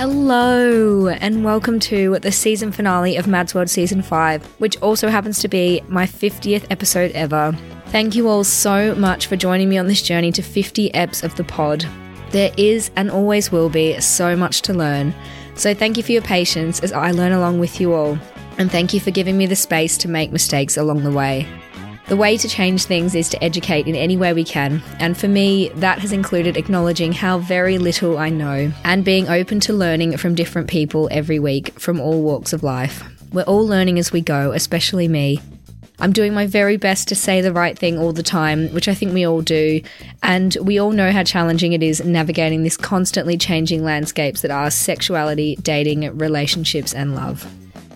Hello, and welcome to the season finale of Mads World Season 5, which also happens to be my 50th episode ever. Thank you all so much for joining me on this journey to 50 eps of the pod. There is and always will be so much to learn, so thank you for your patience as I learn along with you all, and thank you for giving me the space to make mistakes along the way. The way to change things is to educate in any way we can, and for me, that has included acknowledging how very little I know and being open to learning from different people every week from all walks of life. We're all learning as we go, especially me. I'm doing my very best to say the right thing all the time, which I think we all do, and we all know how challenging it is navigating this constantly changing landscapes that are sexuality, dating, relationships, and love.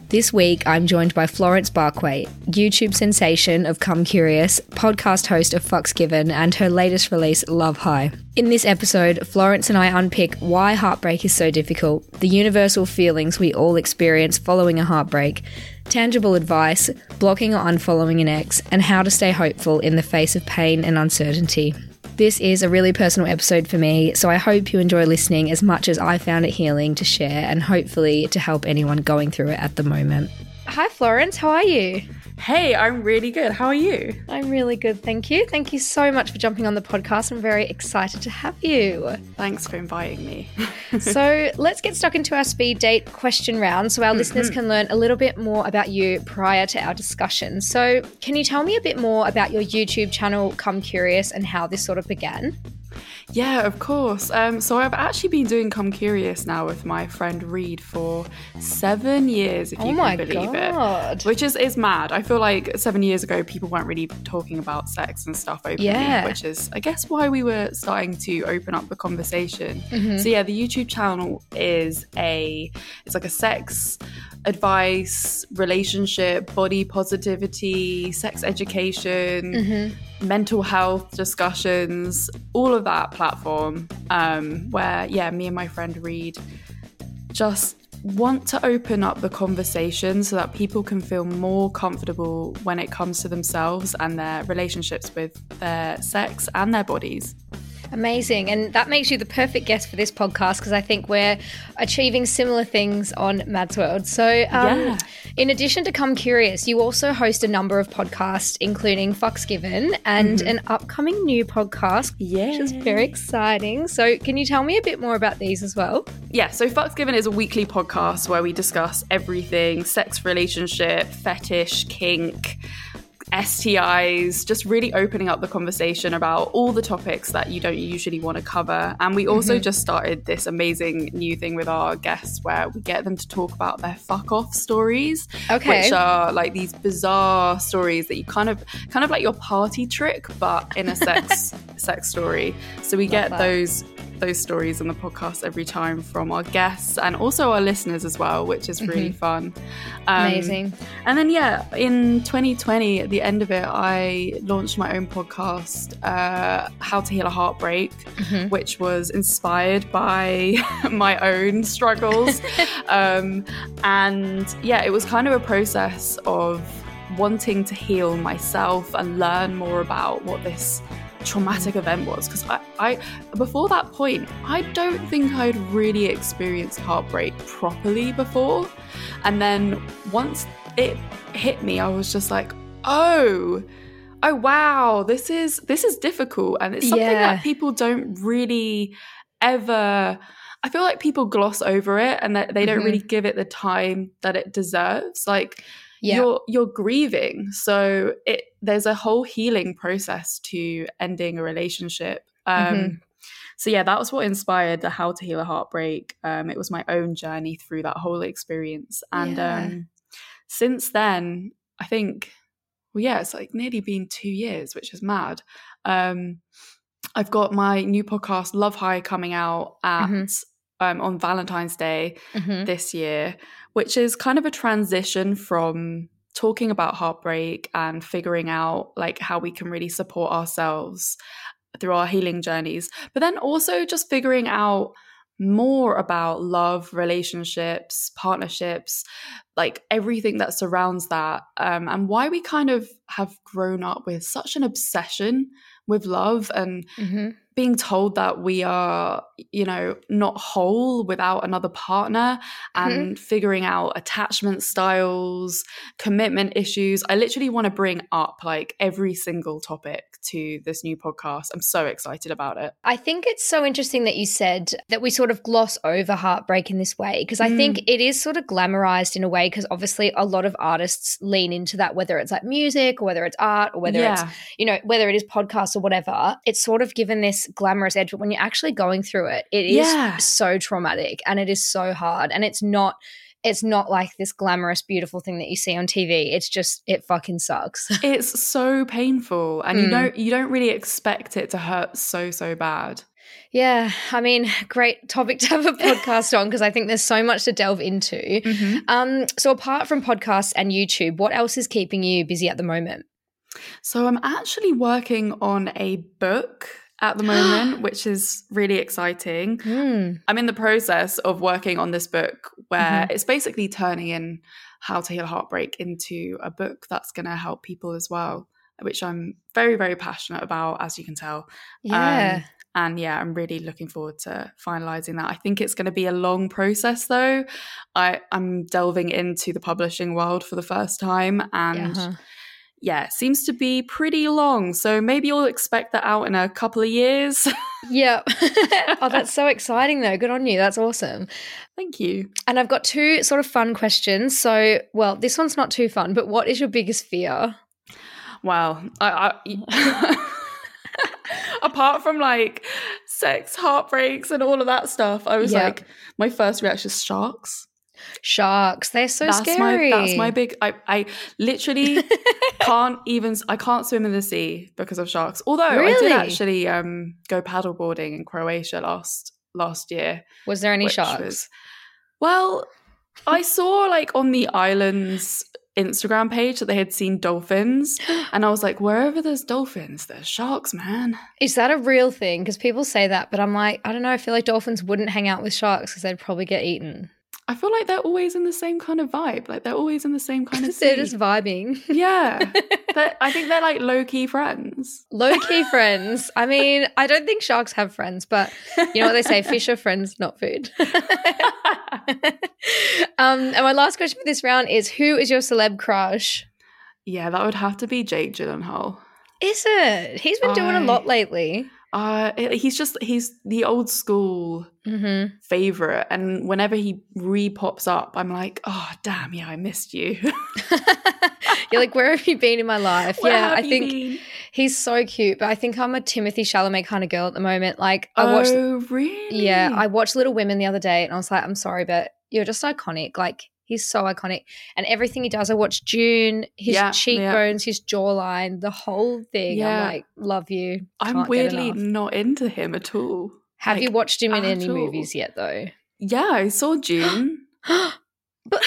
This week, I'm joined by Florence Bark, YouTube sensation of Come Curious, podcast host of Fucks Given, and her latest release, Love High. In this episode, Florence and I unpick why heartbreak is so difficult, the universal feelings we all experience following a heartbreak, tangible advice, blocking or unfollowing an ex, and how to stay hopeful in the face of pain and uncertainty. This is a really personal episode for me, so I hope you enjoy listening as much as I found it healing to share and hopefully to help anyone going through it at the moment. Hi, Florence, how are you? Hey, I'm really good. How are you? I'm really good, thank you. Thank you so much for jumping on the podcast. I'm very excited to have you. Thanks for inviting me. so, let's get stuck into our speed date question round so our listeners mm-hmm. can learn a little bit more about you prior to our discussion. So, can you tell me a bit more about your YouTube channel, Come Curious, and how this sort of began? Yeah, of course. Um, so I've actually been doing Come Curious now with my friend Reed for seven years, if Oh you my can believe God. it. Which is, is mad. I feel like seven years ago, people weren't really talking about sex and stuff openly, Yeah. which is, I guess, why we were starting to open up the conversation. Mm-hmm. So yeah, the YouTube channel is a, it's like a sex advice, relationship, body positivity, sex education, Mm-hmm. mental health discussions, all of that platform. Um, where yeah, me and my friend Reed just want to open up the conversation so that people can feel more comfortable when it comes to themselves and their relationships with their sex and their bodies. Amazing. And that makes you the perfect guest for this podcast because I think we're achieving similar things on Mads World. So, um, Yeah. in addition to Come Curious, you also host a number of podcasts, including Fucks Given and an upcoming new podcast, yeah. which is very exciting. So, can you tell me a bit more about these as well? Yeah, so Fucks Given is a weekly podcast where we discuss everything sex, relationship, fetish, kink, STIs, just really opening up the conversation about all the topics that you don't usually want to cover. And we also mm-hmm. just started this amazing new thing with our guests where we get them to talk about their fuck off stories, Okay. which are like these bizarre stories that you kind of kind of like your party trick, but in a sex sex story. So we get that. those those stories on the podcast every time from our guests and also our listeners as well, which is really fun. Um, Amazing. And then, yeah, in 2020, at the end of it, I launched my own podcast, uh, How to Heal a Heartbreak, which was inspired by my own struggles. um, and yeah, it was kind of a process of wanting to heal myself and learn more about what this traumatic event was because I, I before that point I don't think I'd really experienced heartbreak properly before. And then once it hit me I was just like oh oh wow this is this is difficult. And it's something Yeah. that people don't really ever I feel like people gloss over it and that they don't really mm-hmm. give it the time that it deserves. Like Yeah. you're you're grieving so it there's a whole healing process to ending a relationship um Mhm. so yeah that was what inspired the how to heal a heartbreak um it was my own journey through that whole experience and Yeah. um since then i think well yeah it's like nearly been two years which is mad um i've got my new podcast love high coming out at Mhm. Um on valentine's day Mhm. this year, which is kind of a transition from talking about heartbreak and figuring out like how we can really support ourselves through our healing journeys, but then also just figuring out more about love, relationships, partnerships, like everything that surrounds that, um, and why we kind of have grown up with such an obsession with love and Mhm. being told that we are, you know, not whole without another partner and figuring out attachment styles, commitment issues. I literally want to bring up like every single topic to this new podcast. I'm so excited about it. I think it's so interesting that you said that we sort of gloss over heartbreak in this way because I Mm. think it is sort of glamorized in a way because obviously a lot of artists lean into that whether it's like music or whether it's art or whether it's you know whether it is podcasts or whatever it's sort of given this glamorous edge but when you're actually going through it it is Yeah. so traumatic and it is so hard and it's not it's not like this glamorous beautiful thing that you see on TV it's just it fucking sucks it's so painful and you Mm. don't you don't really expect it to hurt so so bad. yeah i mean great topic to have a podcast on because i think there's so much to delve into Mm-hmm. um so apart from podcasts and youtube what else is keeping you busy at the moment So I'm actually working on a book at the moment, which is really exciting. Hmm. I'm in the process of working on this book where Mhm. it's basically turning in how to heal heartbreak into a book that's going to help people as well, which I'm very, very passionate about, as you can tell. yeah Um, and yeah, I'm really looking forward to finalizing that. I think it's going to be a long process though. I, I'm delving into the publishing world for the first time and Uh-huh. Yeah, seems to be pretty long. So maybe you'll expect that out in a couple of years. Yeah. oh, that's so exciting, though. Good on you. That's awesome. Thank you. And I've got two sort of fun questions. So, well, this one's not too fun, but what is your biggest fear? Wow. I, I apart from like sex, heartbreaks, and all of that stuff, I was Yeah. like, my first reaction is sharks. Sharks. They're so that's scary. my that's my big. I I literally can't even. I can't swim in the sea because of sharks. Although I did actually um go paddleboarding in Croatia last last year. Was there any sharks? was- well, I saw like on the island's Instagram page that they had seen dolphins, and I was like, wherever there's dolphins, there's sharks, man. Is that a real thing? Because people say that, but I'm like, I don't know. I feel like dolphins wouldn't hang out with sharks because they'd probably get eaten. I feel like they're always in the same kind of vibe. Like they're always in the same kind of they're just vibing. yeah. I think they're like low key friends. Low key friends. I mean, I don't think sharks have friends, but you know what they say fish are friends, not food. um, and my last question for this round is Who is your celeb crush? yeah, that would have to be Jake Gyllenhaal. Is it? He's been doing a lot lately. Uh, he's just he's the old school hmm favorite, and whenever he re pops up, I'm like, oh damn, yeah, I missed you. You're like, where have you been in my life? Where yeah, I think been? he's so cute, but I think I'm a Timothée Chalamet kind of girl at the moment. Like, I watched, Oh, really? yeah, I watched Little Women the other day, and I was like, I'm sorry, but you're just iconic. Like, he's so iconic, and everything he does. I watch Dune, his Yeah, yeah. cheekbones, his jawline, the whole thing. Yeah. I'm like, love you. I'm Can't get weirdly not into him at all. Have you watched him in any all. movies yet, though? Yeah, I saw Dune. but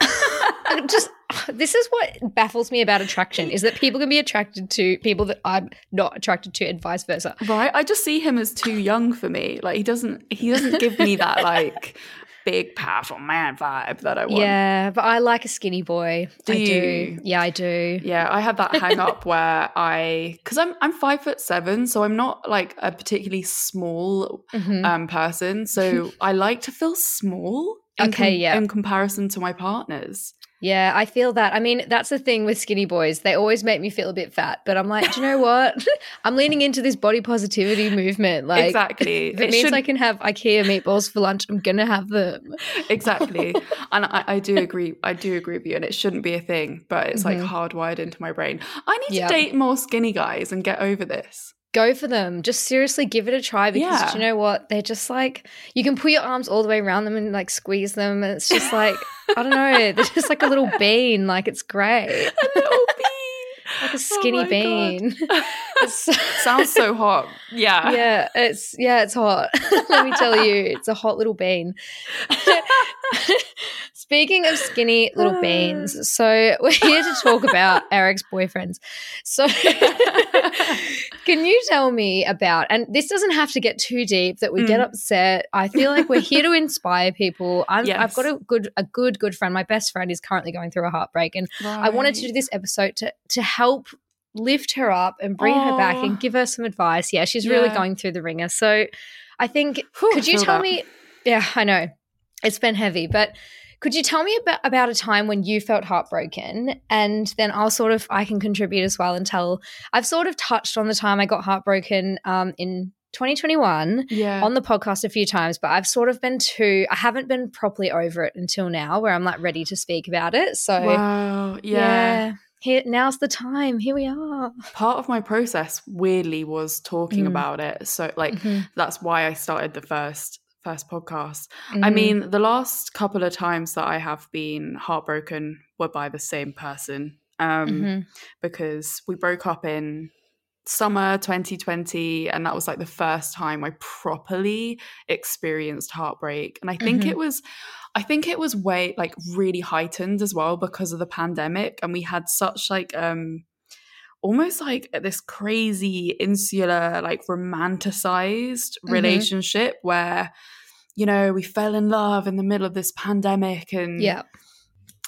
just this is what baffles me about attraction is that people can be attracted to people that I'm not attracted to and vice versa. Right, I just see him as too young for me. Like he doesn't he doesn't give me that like big, powerful man vibe that I want. Yeah, but I like a skinny boy. Do I you? do. Yeah, I do. Yeah, I have that hang up where I because I'm I'm five foot seven, so I'm not like a particularly small Mhm. um person. So I like to feel small. in Okay, yeah. In comparison to my partners. Yeah, I feel that. I mean, that's the thing with skinny boys. They always make me feel a bit fat, but I'm like, do you know what? I'm leaning into this body positivity movement. Like, exactly. if it, means I can have IKEA meatballs for lunch, I'm gonna have them. exactly and I, I do agree i do agree with you and it shouldn't be a thing but it's like Mhm. hardwired into my brain i need to date more skinny guys and get over this Go for them. Just seriously give it a try because Yeah. you know what? They're just like you can put your arms all the way around them and like squeeze them, and it's just like I don't know. They're just like a little bean. Like it's great, a little bean like a Oh skinny God. bean. Sounds so hot yeah yeah, it's yeah, it's hot. Let me tell you, it's a hot little bean. Speaking of skinny little beans, so we're here to talk about Eric's boyfriends. So, can you tell me about? And this doesn't have to get too deep that we get Mm. upset. I feel like we're here to inspire people. I'm, I've Yes. got a good, a good, good friend. My best friend is currently going through a heartbreak, and I wanted to do this episode to to help lift her up and bring her back and give her some advice. Yeah, she's really going through the wringer. So I think Whew, could you tell that. me Yeah, I know. It's been heavy, but could you tell me about, about a time when you felt heartbroken and then I'll sort of I can contribute as well and tell I've sort of touched on the time I got heartbroken um in 2021 yeah on the podcast a few times, but I've sort of been too, I haven't been properly over it until now where I'm like ready to speak about it. So, wow yeah. here, now's the time. Here we are. part of my process weirdly was talking Mm. about it so like Mhm. that's why i started the first first podcast I Mhm. mean, the last couple of times that I have been heartbroken were by the same person um, Mhm. because we broke up in summer 2020, and that was like the first time I properly experienced heartbreak. And I think Mhm. it was, I think it was way like really heightened as well because of the pandemic, and we had such like um almost like this crazy insular like romanticized Mhm. relationship where you know we fell in love in the middle of this pandemic and yeah.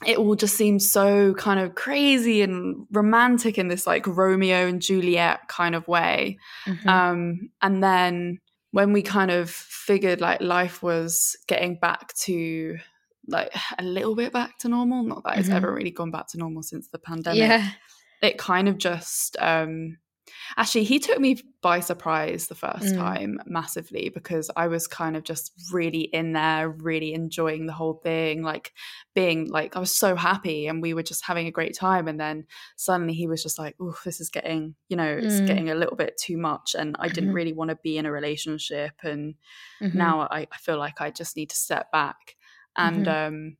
it all just seemed so kind of crazy and romantic in this like Romeo and Juliet kind of way Mhm. um and then when we kind of figured like life was getting back to like a little bit back to normal not that it's Mhm. ever really gone back to normal since the pandemic yeah. it kind of just um actually he took me by surprise the first Mm. time massively because i was kind of just really in there really enjoying the whole thing like being like i was so happy and we were just having a great time and then suddenly he was just like oh this is getting you know it's Mm. getting a little bit too much and i didn't Mhm. really want to be in a relationship and Mhm. now I, I feel like I just need to step back. And Mhm. um,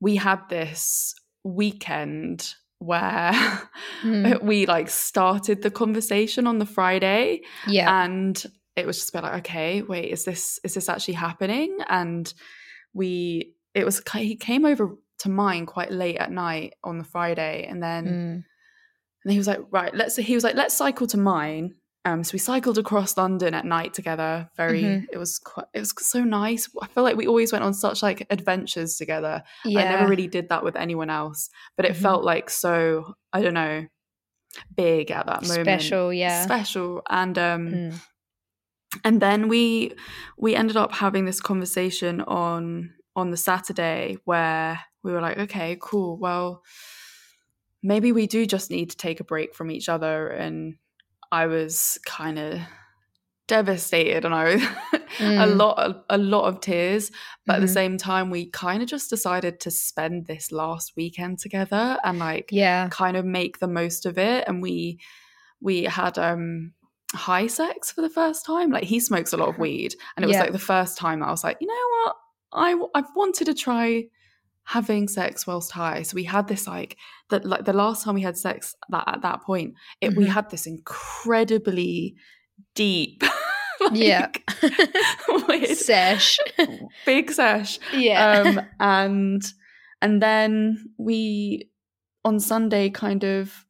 we had this weekend where Mm. we like started the conversation on the Friday, yeah. and it was just a bit like, okay, wait, is this is this actually happening? And we, it was he came over to mine quite late at night on the Friday, and then Mm. and he was like, right, let's. He was like, let's cycle to mine. Um, so we cycled across London at night together. Very, Mhm. it was quite, it was so nice. I feel like we always went on such like adventures together. yeah. I never really did that with anyone else, but it Mhm. felt like so. I don't know, big at that moment. special. Yeah. special, and um, Mm. and then we we ended up having this conversation on on the saturday where we were like okay cool well maybe we do just need to take a break from each other and i was kind of devastated and i was a Mm. lot of, a lot of tears but at Mhm. the same time we kind of just decided to spend this last weekend together and like Yeah. kind of make the most of it and we we had um high sex for the first time like he smokes a lot of weed and it was Yeah. like the first time i was like you know what i i've wanted to try having sex whilst high so we had this like that like the last time we had sex that at that point it we Mhm. had this incredibly deep Yeah. like, weird- Sesh. big sesh yeah. um and and then we on sunday kind of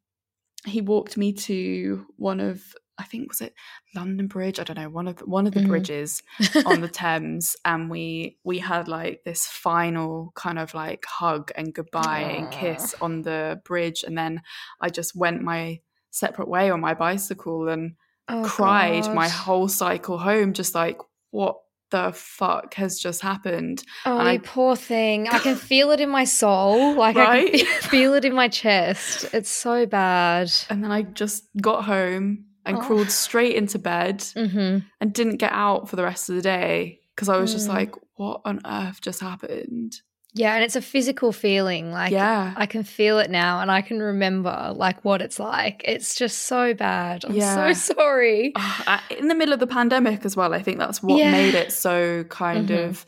he walked me to one of I think was it London Bridge. I don't know one of the, one of the Mhm. bridges on the Thames, and we we had like this final kind of like hug and goodbye and kiss on the bridge, and then I just went my separate way on my bicycle and Oh, cried my whole cycle home, just like what the fuck has just happened. Oh, and I- poor thing. I can feel it in my soul. Like I can feel it in my chest. It's so bad. And then I just got home and Oh. crawled straight into bed Mm-hmm. and didn't get out for the rest of the day because I was just Mm. like, what on earth just happened? Yeah, and it's a physical feeling. Like yeah. I can feel it now and I can remember like what it's like. It's just so bad. I'm Yeah. so sorry. Oh, I- in the middle of the pandemic as well, I think that's what Yeah. made it so kind Mhm. of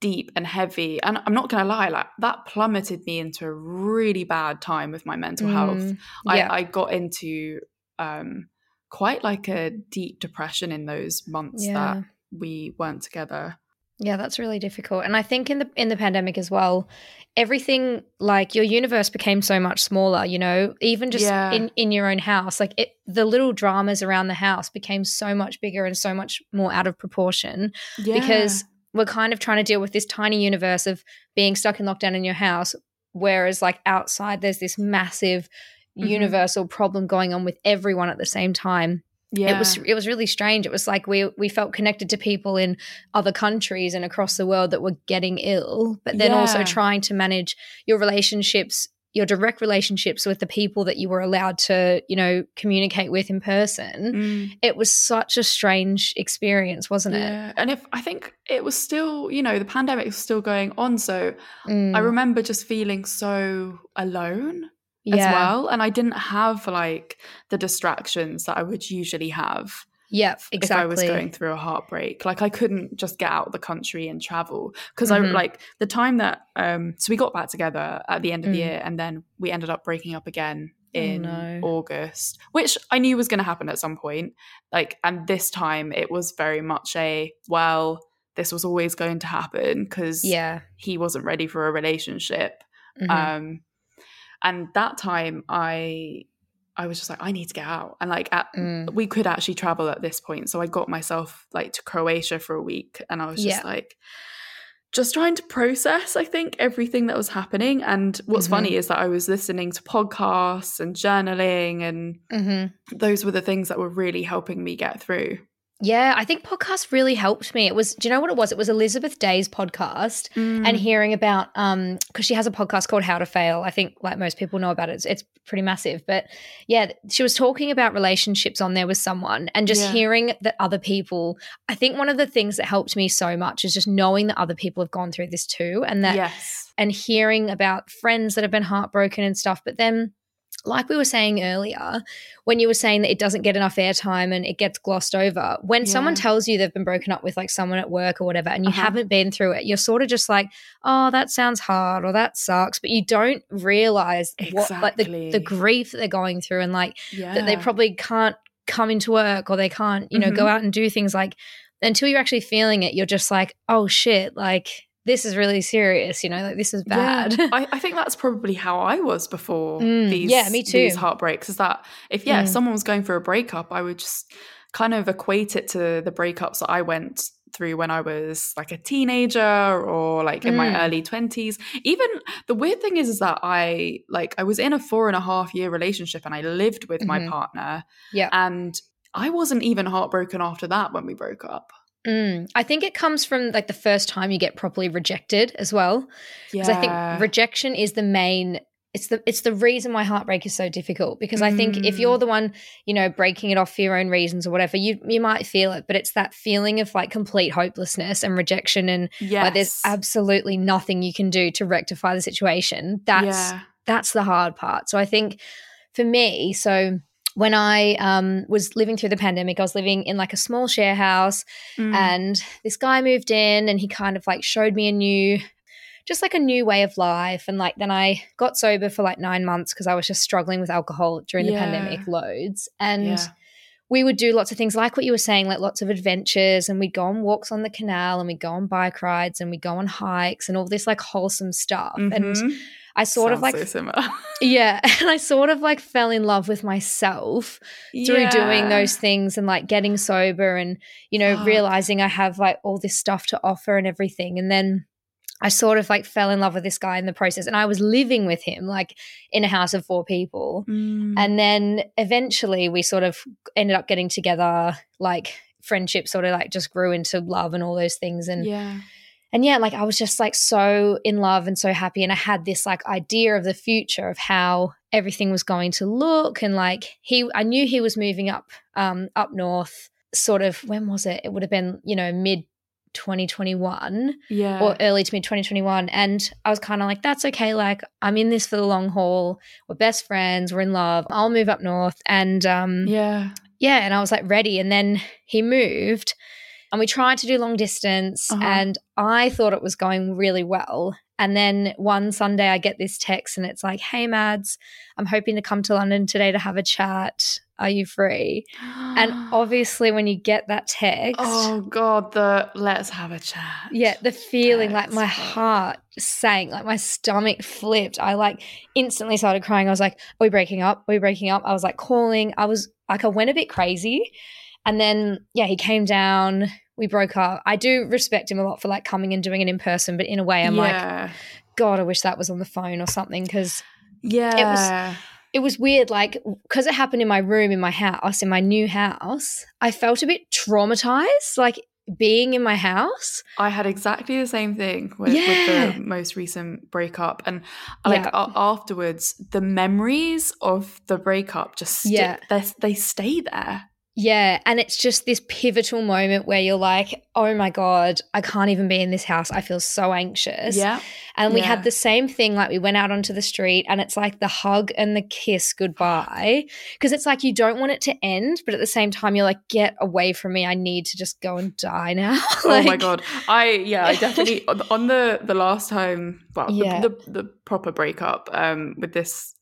deep and heavy. And I'm not going to lie, like that plummeted me into a really bad time with my mental health. Mm, I, yeah. I got into um, quite like a deep depression in those months Yeah. that we weren't together. Yeah, that's really difficult. And I think in the in the pandemic as well, everything like your universe became so much smaller, you know, even just Yeah. in in your own house, like it the little dramas around the house became so much bigger and so much more out of proportion Yeah. because we're kind of trying to deal with this tiny universe of being stuck in lockdown in your house whereas like outside there's this massive Mhm. universal problem going on with everyone at the same time yeah. it was it was really strange. It was like we we felt connected to people in other countries and across the world that were getting ill, but then also trying to manage your relationships, your direct relationships with the people that you were allowed to, you know, communicate with in person. Mm. It was such a strange experience, wasn't it? Yeah, and if I think it was still, you know, the pandemic was still going on, so Mm, I remember just feeling so alone yeah. as well, and I didn't have like the distractions that I would usually have Yep, if I was going through a heartbreak. Like I couldn't just get out of the country and travel because Mhm. I like the time that um so we got back together at the end of the Mm. year and then we ended up breaking up again Oh, in no. August, which I knew was going to happen at some point. Like and this time it was very much a well this was always going to happen because Yeah. he wasn't ready for a relationship. Mhm. Um and that time I I was just like I need to get out and like at Mm. we could actually travel at this point. So I got myself like to Croatia for a week and I was just Yeah. like just trying to process, I think, everything that was happening. And what's Mhm. funny is that I was listening to podcasts and journaling, and Mhm. those were the things that were really helping me get through. Yeah, I think podcasts really helped me. It was, do you know what it was? It was Elizabeth Day's podcast. Mm. and hearing about um because she has a podcast called How to Fail. I think like most people know about it. It's, it's pretty massive. But yeah, she was talking about relationships on there with someone and just Yeah. hearing that other people. I think one of the things that helped me so much is just knowing that other people have gone through this too, and that yes. and hearing about friends that have been heartbroken and stuff. But then, like we were saying earlier, when you were saying that it doesn't get enough airtime and it gets glossed over, when someone tells you they've been broken up with like someone at work or whatever, and you Uh-huh. haven't been through it, you're sort of just like, oh, that sounds hard or that sucks. But you don't realize what, like, the, the grief that they're going through and like Yeah. that they probably can't come into work or they can't, you know, go Mhm. out and do things like until you're actually feeling it, you're just like, oh shit, like this is really serious, you know, like this is bad. Yeah. I, I think that's probably how I was before Mm, these, yeah, me too. these heartbreaks. Is that if yeah, if Mm. someone was going through a breakup, I would just kind of equate it to the breakups that I went through when I was like a teenager or like in my Mm. early twenties. Even the weird thing is, is that I like I was in a four and a half year relationship and I lived with my Mhm. partner, yeah. and I wasn't even heartbroken after that when we broke up. Mm. I think it comes from like the first time you get properly rejected as well. Because I think rejection is the main it's the it's the reason why heartbreak is so difficult. Because I think if Mm. you're the one, you know, breaking it off for your own reasons or whatever, you you might feel it, but it's that feeling of like complete hopelessness and rejection and yes. like there's absolutely nothing you can do to rectify the situation. That's yeah. that's the hard part. So I think for me, so when I um, was living through the pandemic, I was living in like a small share house, Mm. and this guy moved in, and he kind of like showed me a new, just like a new way of life. And like then I got sober for like nine months because I was just struggling with alcohol during the Yeah. pandemic, loads, and. yeah. We would do lots of things like what you were saying, like lots of adventures, and we'd go on walks on the canal, and we'd go on bike rides, and we'd go on hikes, and all this like wholesome stuff. And Mhm. I sort Sounds of like so similar. yeah, and I sort of like fell in love with myself through doing those things and like getting sober and you know Fuck. realizing I have like all this stuff to offer and everything and then I sort of like fell in love with this guy in the process and I was living with him like in a house of four people Mm. and then eventually we sort of ended up getting together like friendship sort of like just grew into love and all those things and yeah. And yeah, like I was just like so in love and so happy. And I had this like idea of the future of how everything was going to look. And like he, I knew he was moving up, um, up north, sort of, when was it? It would have been, you know, mid 2021 Yeah. or early to mid 2021. And I was kind of like, that's okay. Like I'm in this for the long haul. We're best friends. We're in love. I'll move up north. And, um, yeah. yeah and i was like ready and then he moved and we tried to do long distance Uh-huh. and i thought it was going really well and then one sunday i get this text and it's like hey mads i'm hoping to come to london today to have a chat are you free and obviously when you get that text oh god, the let's have a chat. yeah, the feeling like my heart sank, like my stomach flipped. I like instantly started crying. I was like, Are we breaking up? Are we breaking up? I was like calling. I was like, I went a bit crazy. And then, yeah, he came down. We broke up. I do respect him a lot for like coming and doing it in person, but in a way, I'm like. God, I wish that was on the phone or something because yeah. it was it was weird. Like, because it happened in my room, in my house, in my new house, I felt a bit traumatized, like being in my house. I had exactly the same thing with, with the most recent breakup, and like Yeah. a- afterwards, the memories of the breakup just stick, Yeah. they stay there. Yeah. And it's just this pivotal moment where you're like, oh my God, I can't even be in this house. I feel so anxious. Yeah, And we Yeah. had the same thing. Like we went out onto the street and it's like the hug and the kiss goodbye. Because it's like you don't want it to end, but at the same time, you're like, get away from me. I need to just go and die now. oh my god, I yeah, I definitely on- on the the last time, well, Yeah. the, the the proper breakup um with this,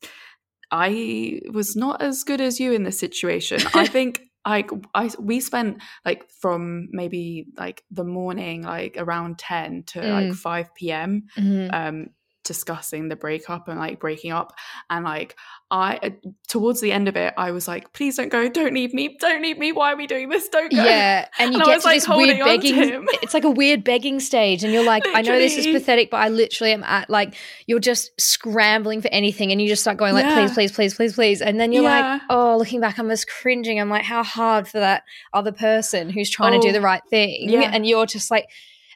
I was not as good as you in this situation. I think. Like I, we spent like from maybe like the morning, like around ten to like Mm. five p.m. Mhm. um discussing the breakup and like breaking up and like i uh, towards the end of it i was like please don't go don't leave me don't leave me why are we doing this don't go Yeah, and you And I get was, to like, this weird holding on to begging. It's like a weird begging stage, and you're like, I know this is pathetic, but I literally am at like you're just scrambling for anything, and you just start going like, Yeah. please, please, please, please, please, and then you're Yeah. like, oh, looking back, I'm just cringing. I'm like, how hard for that other person who's trying to do Oh, the right thing, yeah. and you're just like.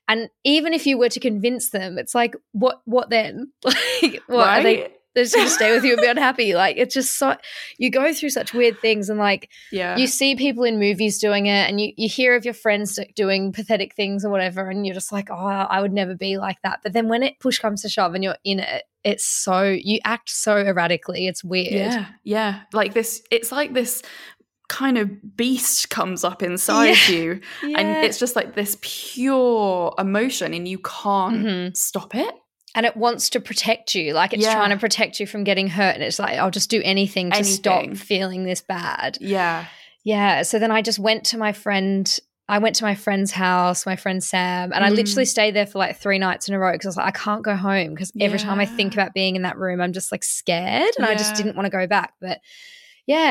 And even if you were to convince them, it's like, what? What then? like, what are they? They're just going to stay with you and be unhappy. Like, it's just so. You go through such weird things, and like, yeah you see people in movies doing it and you, you hear of your friends doing pathetic things or whatever and you're just like oh i would never be like that but then when it push comes to shove and you're in it it's so you act so erratically it's weird yeah yeah like this it's like this kind of beast comes up inside Yeah. you Yeah. and it's just like this pure emotion and you can't Mhm. stop it and it wants to protect you like it's Yeah. trying to protect you from getting hurt and it's like i'll just do anything to stop feeling this bad yeah yeah so then i just went to my friend I went to my friend's house, my friend Sam, and I Mm. literally stayed there for like three nights in a row because I was like, I can't go home because every time I think about being in that room, I'm just like scared and I just didn't want to go back. But yeah,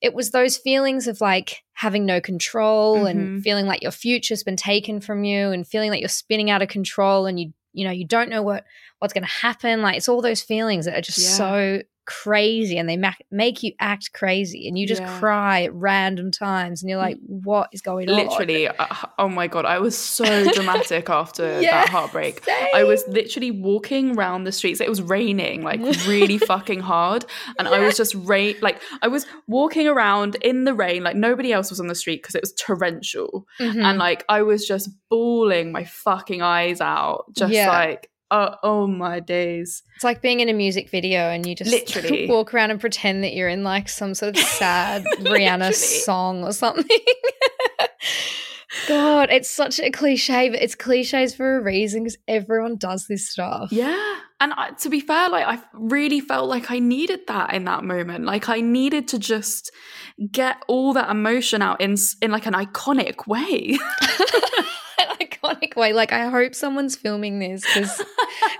it was those feelings of like having no control Mm-hmm. and feeling like your future's been taken from you and feeling like you're spinning out of control and you you know you don't know what what's going to happen like it's all those feelings that are just Yeah. so crazy and they ma- make you act crazy and you just Yeah. cry at random times and you're like what is going on Literally, uh, oh my god, I was so dramatic after Yeah, that heartbreak. I was literally walking around the streets. It was raining like really fucking hard, and I was just rain like I was walking around in the rain, like nobody else was on the street because it was torrential, Mhm. and like I was just bawling my fucking eyes out, just Yeah. like oh, oh my days. It's like being in a music video and you just Literally. walk around and pretend that you're in like some sort of sad Rihanna song or something. God, it's such a cliche, but it's cliches for a reason because everyone does this stuff. Yeah. And I, to be fair, like I really felt like I needed that in that moment. Like I needed to just get all that emotion out in in like an iconic way. Iconic way. Like, I hope someone's filming this because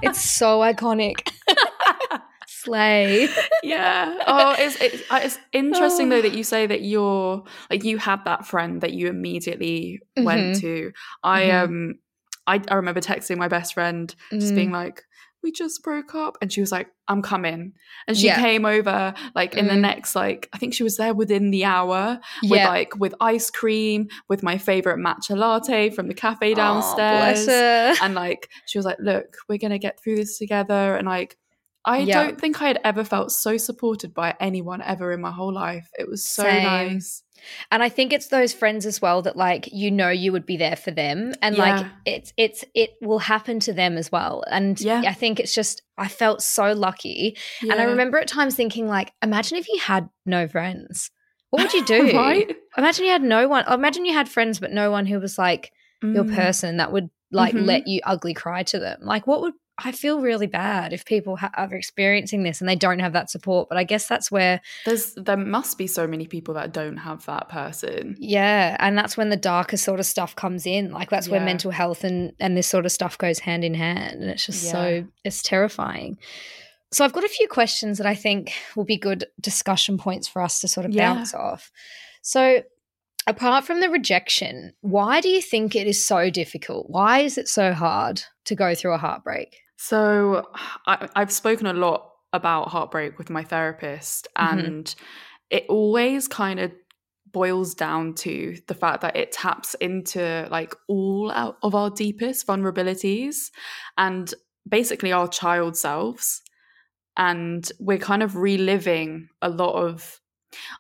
it's so iconic. Slay. yeah. Oh, it's it's, uh, it's interesting though that you say that you're like you had that friend that you immediately went Mhm. to. I Mhm. um I, I remember texting my best friend just Mm. being like we just broke up and she was like i'm coming and she Yeah. came over like in the Mm. next like i think she was there within the hour with like with ice cream with my favorite matcha latte from the cafe downstairs her. and like she was like look we're gonna get through this together and like i Yeah. don't think i had ever felt so supported by anyone ever in my whole life it was so Same. nice And I think it's those friends as well that like you know you would be there for them and like it's it's it will happen to them as well. And Yeah. I think it's just I felt so lucky. And I remember at times thinking like imagine if you had no friends. What would you do? right Imagine you had no one. Imagine you had friends but no one who was like your Mm. person that would like Mhm. let you ugly cry to them. Like what would I feel really bad if people ha- are experiencing this and they don't have that support. But I guess that's where there's there must be so many people that don't have that person Yeah, and that's when the darker sort of stuff comes in. Like that's where mental health and and this sort of stuff goes hand in hand, and it's just Yeah. so it's terrifying. So I've got a few questions that I think will be good discussion points for us to sort of Yeah. bounce off. So apart from the rejection, why do you think it is so difficult? Why is it so hard to go through a heartbreak? So I, I've spoken a lot about heartbreak with my therapist, Mhm. and it always kind of boils down to the fact that it taps into like all our, of our deepest vulnerabilities and basically our child selves. And we're kind of reliving a lot of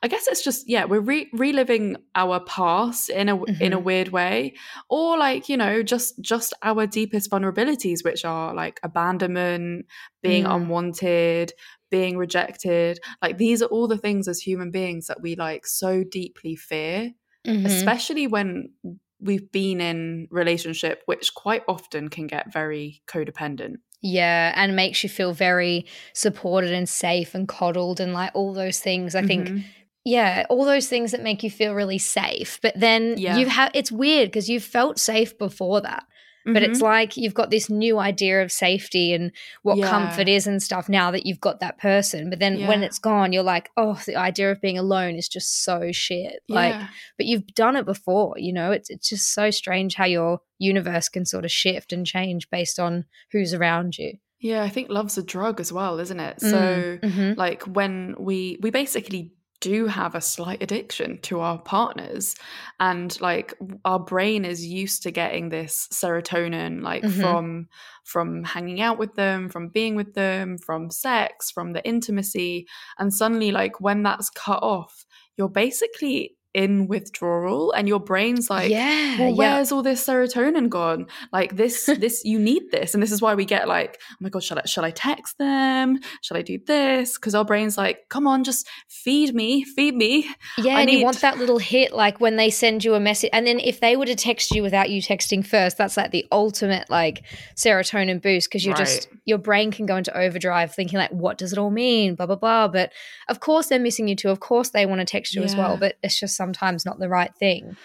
I guess it's just yeah, we're re- reliving our past in a in a Mhm. weird way, or like you know just just our deepest vulnerabilities, which are like abandonment, being Mm. unwanted, being rejected. Like these are all the things as human beings that we like so deeply fear, Mm-hmm. especially when we've been in relationship, which quite often can get very codependent. Yeah, and makes you feel very supported and safe and coddled and like all those things. I think Mhm. yeah, all those things that make you feel really safe. But then Yeah. you have it's weird because you've felt safe before that. But it's Mhm. like you've got this new idea of safety and what Yeah. comfort is and stuff now that you've got that person. But then when it's gone, you're like, oh, the idea of being alone is just so shit. Like, Yeah. but you've done it before, you know? It's it's just so strange how your universe can sort of shift and change based on who's around you. Yeah, I think love's a drug as well, isn't it? Mm, So mhm. like when we we basically do have a slight addiction to our partners and like our brain is used to getting this serotonin like Mhm. from from hanging out with them from being with them from sex from the intimacy and suddenly like when that's cut off you're basically in withdrawal and your brain's like yeah, well yeah. where's all this serotonin gone? Like this this you need this. And this is why we get like oh my god shall i shall i text them? Shall i do this? Because our brain's like come on just feed me feed me. Yeah, I and you want that little hit, like when they send you a message, and then if they were to text you without you texting first, that's like the ultimate like serotonin boost because you're just your brain can go into overdrive, thinking like, what does it all mean? Blah blah blah. But of course they're missing you too. Of course they want to text you as well, but it's just sometimes not the right thing.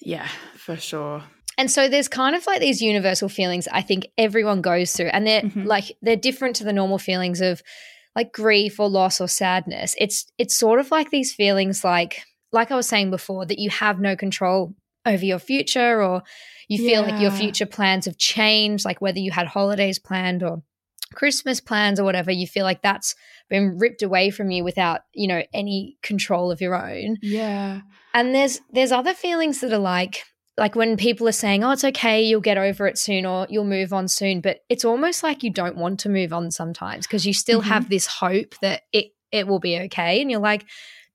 yeah for sure And so there's kind of like these universal feelings I think everyone goes through, and they're Mhm. like they're different to the normal feelings of like grief or loss or sadness. It's it's sort of like these feelings like like I was saying before that you have no control over your future or you feel like your future plans have changed, like whether you had holidays planned or Christmas plans or whatever, you feel like that's been ripped away from you without, you know, any control of your own. yeah And there's there's other feelings that are like like when people are saying, "Oh, it's okay, you'll get over it soon or you'll move on soon," but it's almost like you don't want to move on sometimes because you still Mhm. have this hope that it it will be okay and you're like,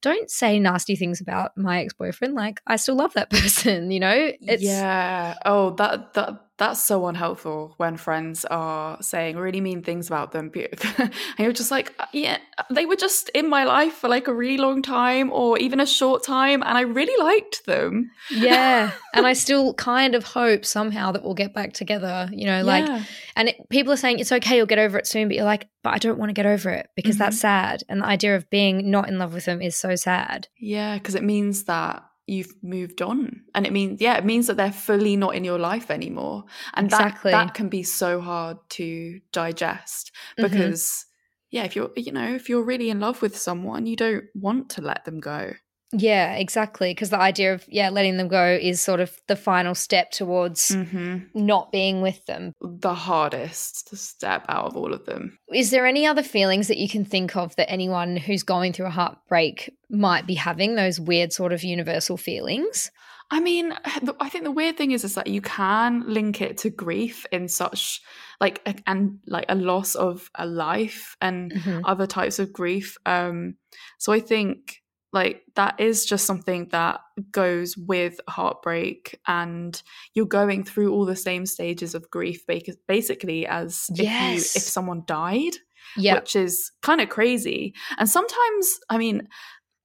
"Don't say nasty things about my ex-boyfriend. Like, I still love that person, you know?" It's yeah oh that that that's so unhelpful when friends are saying really mean things about them and you're just like "Uh, yeah they were just in my life for like a really long time or even a short time and i really liked them yeah, and I still kind of hope somehow that we'll get back together, you know, like Yeah. And it, people are saying it's okay, you'll get over it soon, but you're like, but I don't want to get over it because that's sad. And the idea of being not in love with them is so sad. Yeah, because it means that you've moved on. And it means, yeah, it means that they're fully not in your life anymore. And Exactly. that, that can be so hard to digest Mhm. because, yeah, if you're, you know, if you're really in love with someone, you don't want to let them go. Yeah, exactly. Because the idea of, yeah, letting them go is sort of the final step towards Mm-hmm. not being with them. The hardest step out of all of them. Is there any other feelings that you can think of that anyone who's going through a heartbreak might be having, those weird sort of universal feelings? I mean, I think the weird thing is, is that you can link it to grief in such like a, and like a loss of a life and Mhm. other types of grief. Um, so I think like that is just something that goes with heartbreak, and you're going through all the same stages of grief, basically as if you if someone died Yeah. which is kind of crazy. And sometimes, I mean,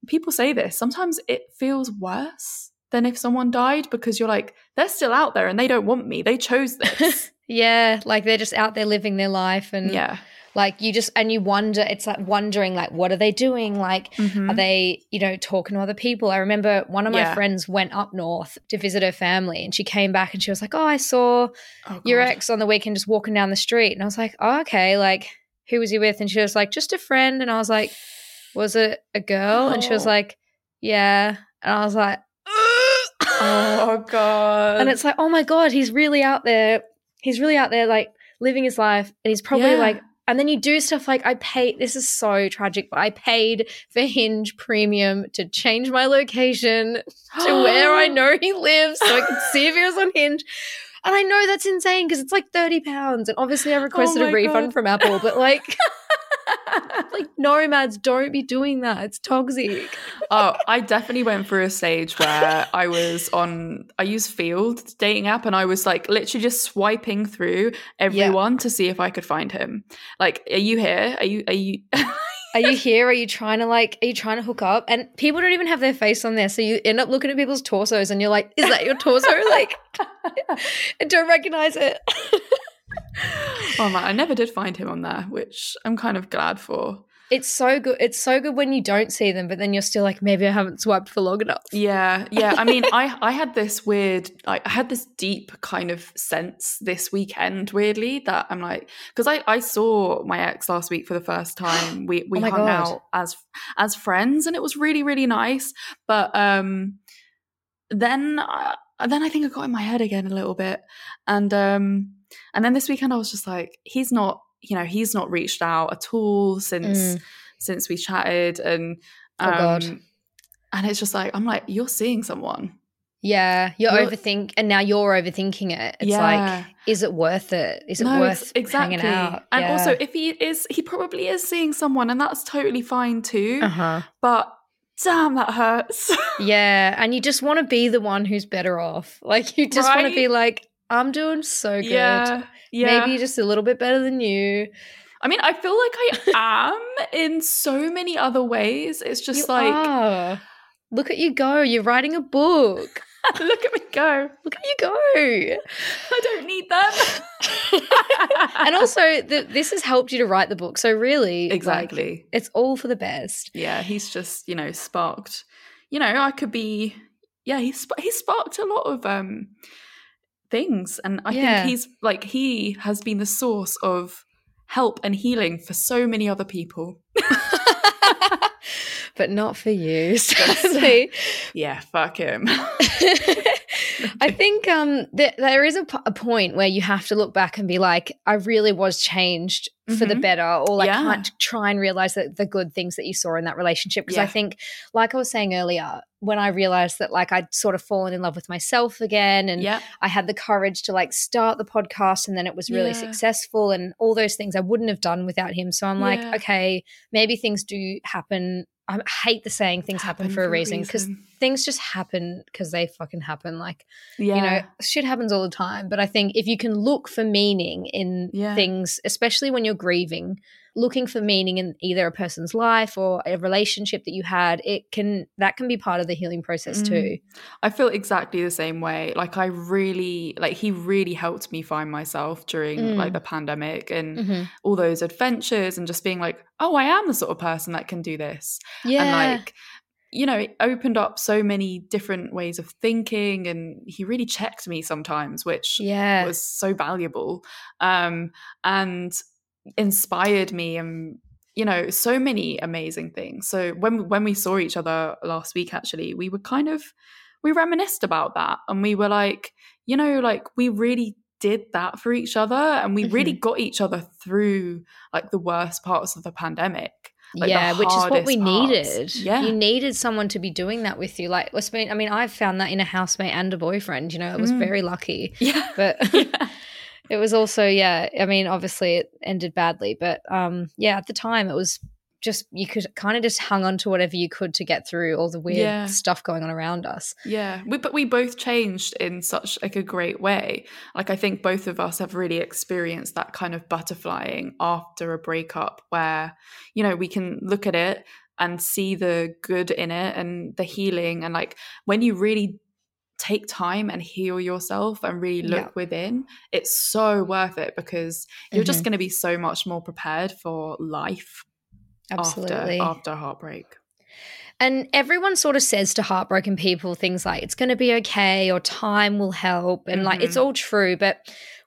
people say this, sometimes it feels worse than if someone died because you're like, they're still out there and they don't want me. They chose this. yeah. Like they're just out there living their life. And yeah. Like you just, and you wonder, it's like wondering, like, what are they doing? Like, Mhm. Are they, you know, talking to other people? I remember one of my Yeah. friends went up north to visit her family and she came back and she was like, Oh, I saw Oh, your God. ex on the weekend just walking down the street. And I was like, Oh, okay. Like, who was he with? And she was like, Just a friend. And I was like, Was it a girl? And she was Oh. like, Yeah. And I was like, Oh, God. and it's like, Oh my God, he's really out there. He's really out there, like living his life. And he's probably Yeah. like, and then you do stuff like I paid. This is so tragic, but I paid for Hinge Premium to change my location to where I know he lives, so I could see if he was on Hinge. And I know that's insane because it's like thirty pounds, and obviously I oh requested Oh a refund God. from Apple. But like, like nomads don't be doing that. It's toxic. oh, I definitely went through a stage where I was on, I used Feeld dating app and I was like literally just swiping through everyone to see if I could find him. Like, are you here? Are you, are you? Are you here? Are you trying to like? Are you trying to hook up? And people don't even have their face on there, so you end up looking at people's torsos, and you're like, "Is that your torso?" like, I don't recognize it. oh man, I never did find him on there, which I'm kind of glad for. It's so good. It's so good when you don't see them, but then you're still like, maybe I haven't swiped for long enough. Yeah, yeah. I mean, I I had this weird, like, I had this deep kind of sense this weekend, weirdly, that I'm like, because I I saw my ex last week for the first time. We we Oh hung God. out as as friends, and it was really really nice. But um, then I, then I think I got in my head again a little bit, and um, and then this weekend I was just like, he's not, you know, he's not reached out at all since Mm. since we chatted, and Oh, um, God. and it's just like I'm like, you're seeing someone. Yeah, you're, You're- overthink, and now you're overthinking it. It's Yeah. like, is it worth it? Is it no, worth ex- exactly. hanging out? And Yeah. also, if he is, he probably is seeing someone, and that's totally fine too. uh-huh. But damn, that hurts. Yeah, and you just want to be the one who's better off. Like you just want to be like, I'm doing so good. yeah, yeah. Maybe just a little bit better than you. I mean, I feel like I am in so many other ways. It's just You like, are. Look at you go. You're writing a book. look at me go. Look at you go. I don't need them. and also, the, this has helped you to write the book. So really, like, exactly. it's all for the best. yeah, he's just you know sparked. You know, I could be. Yeah, he's he sparked a lot of um things, and I Yeah. think he's like he has been the source of help and healing for so many other people. but not for you, sadly. Yeah, fuck him. I think um, th- there is a, p- a point where you have to look back and be like, I really was changed for the Mhm. better, or like Yeah. can't try and realize that the good things that you saw in that relationship. Because I think, like I was saying earlier, when I realized that like I'd sort of fallen in love with myself again, and yeah, I had the courage to like start the podcast, and then it was really Yeah. successful, and all those things I wouldn't have done without him. So I'm like, okay, maybe things do happen. I hate the saying things happen, for a reason because. Things just happen because they fucking happen. Like, yeah, you know, shit happens all the time. But I think if you can look for meaning in Yeah. things, especially when you're grieving, looking for meaning in either a person's life or a relationship that you had, it can that can be part of the healing process Mm. too. I feel exactly the same way. Like I really like he really helped me find myself during Mm. like the pandemic and Mhm. all those adventures and just being like, oh, I am the sort of person that can do this. Yeah. And like you know, it opened up so many different ways of thinking and he really checked me sometimes, which yeah. was so valuable. Um and inspired me and you know so many amazing things so when when we saw each other last week actually we were kind of we reminisced about that and we were like you know like we really did that for each other and we really got each other through like the worst parts of the pandemic like, yeah, which is what we parts. needed. yeah You needed someone to be doing that with you. Like, I mean, I've found that in a housemate and a boyfriend, you know, it was Mm. very lucky. yeah But Yeah. it was also, yeah, I mean, obviously it ended badly, but um, yeah, at the time it was just, you could kind of just hung on to whatever you could to get through all the weird Yeah. stuff going on around us. Yeah, we, but we both changed in such like a great way. Like I think both of us have really experienced that kind of butterflying after a breakup, where you know we can look at it and see the good in it and the healing, and like when you really take time and heal yourself and really look Yeah. within, it's so worth it because you're just Mhm. going to be so much more prepared for life Absolutely. after after heartbreak. And everyone sort of says to heartbroken people things like, it's going to be okay or time will help. And like, it's Mhm. all true. But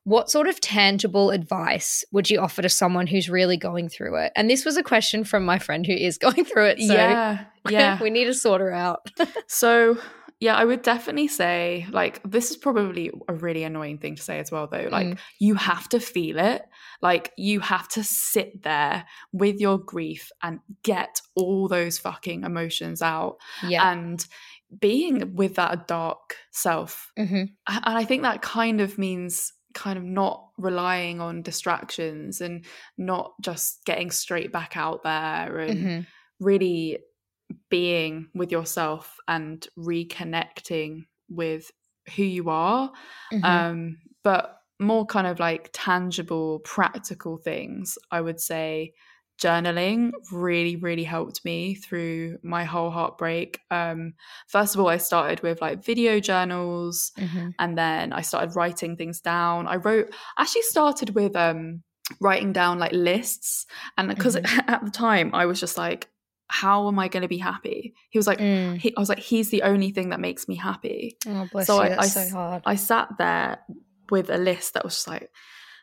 what sort of tangible advice would you offer to someone who's really going through it? And this was a question from my friend who is going through it. So yeah, yeah. we need to sort her out. So, yeah, I would definitely say, like, this is probably a really annoying thing to say as well, though. Like, Mm. you have to feel it. Like, you have to sit there with your grief and get all those fucking emotions out. yeah. And being with that dark self. hmm And I think that kind of means kind of not relying on distractions and not just getting straight back out there and hmm really being with yourself and reconnecting with who you are hmm um but more kind of like tangible practical things i would say journaling really really helped me through my whole heartbreak. Um first of all i started with like video journals hmm and then i started writing things down. I wrote actually started with um writing down like lists and because Mhm. at the time I was just like how am I going to be happy? He was like Mm. he, I was like he's the only thing that makes me happy. Oh, bless So you. I- I so hard. I sat there with a list that was just like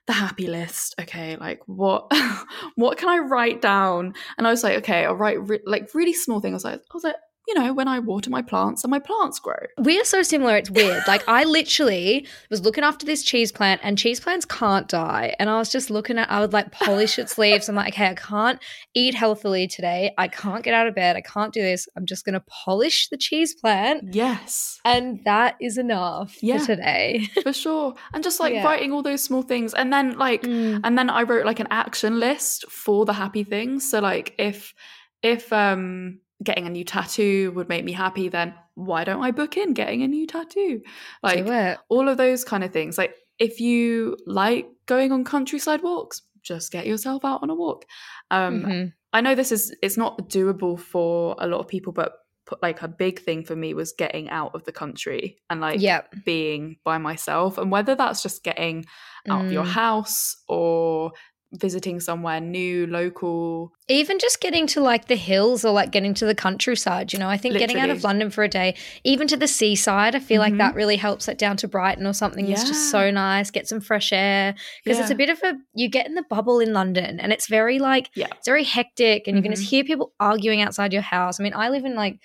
the happy list. Okay, like what what can I write down? And I was like, okay, I'll write re- like really small things. I was like, I was like, you know, when I water my plants and my plants grow. We are so similar. It's weird. Like I literally was looking after this cheese plant, and cheese plants can't die. And I was just looking at. I would like polish its leaves. I'm like, okay, I can't eat healthily today. I can't get out of bed. I can't do this. I'm just gonna polish the cheese plant, Yes. and that is enough Yeah. for today. For sure. And just like Yeah. writing all those small things. And then like Mm. and then I wrote like an action list for the happy things. So like if if um getting a new tattoo would make me happy, then why don't I book in getting a new tattoo? Like all of those kind of things. Like if you like going on countryside walks, just get yourself out on a walk. Um Mhm. I know this is it's not doable for a lot of people, but put like a big thing for me was getting out of the country and like Yep. being by myself and whether that's just getting out of your Mm. house or visiting somewhere new local Even just getting to like the hills or like getting to the countryside, you know, I think getting out of London for a day, even to the seaside, I feel like Mhm. that really helps. Like down to Brighton or something is just so nice. Get some fresh air because it's a bit of a you get in the bubble in London and it's very like yeah it's very hectic and you can just hear people arguing outside your house. I mean, I live in like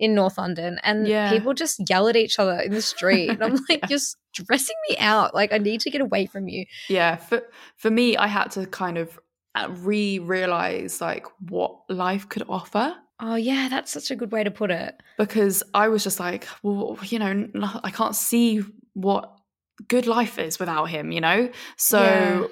in North London and Yeah. people just yell at each other in the street. and I'm like, Yeah. you're stressing me out. Like I need to get away from you. yeah for for me i had to kind of uh, re-realize like what life could offer Oh yeah, that's such a good way to put it. because i was just like well you know i can't see what good life is without him you know so Yeah.